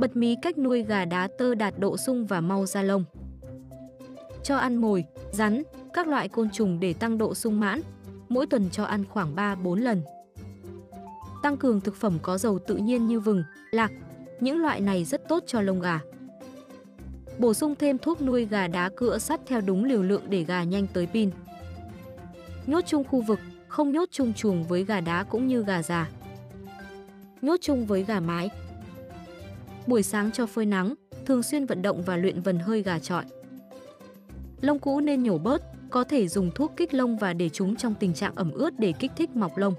Bật mí cách nuôi gà đá tơ đạt độ sung và mau ra lông. Cho ăn mồi, rắn, các loại côn trùng để tăng độ sung mãn. Mỗi tuần cho ăn khoảng 3-4 lần. Tăng cường thực phẩm có dầu tự nhiên như vừng, lạc. Những loại này rất tốt cho lông gà. Bổ sung thêm thuốc nuôi gà đá cựa sắt theo đúng liều lượng để gà nhanh tới pin. Nhốt chung khu vực, không nhốt chung chuồng với gà đá cũng như gà già. Nhốt chung với gà mái. Buổi sáng cho phơi nắng, thường xuyên vận động và luyện vần hơi gà trọi. Lông cũ nên nhổ bớt, có thể dùng thuốc kích lông và để chúng trong tình trạng ẩm ướt để kích thích mọc lông.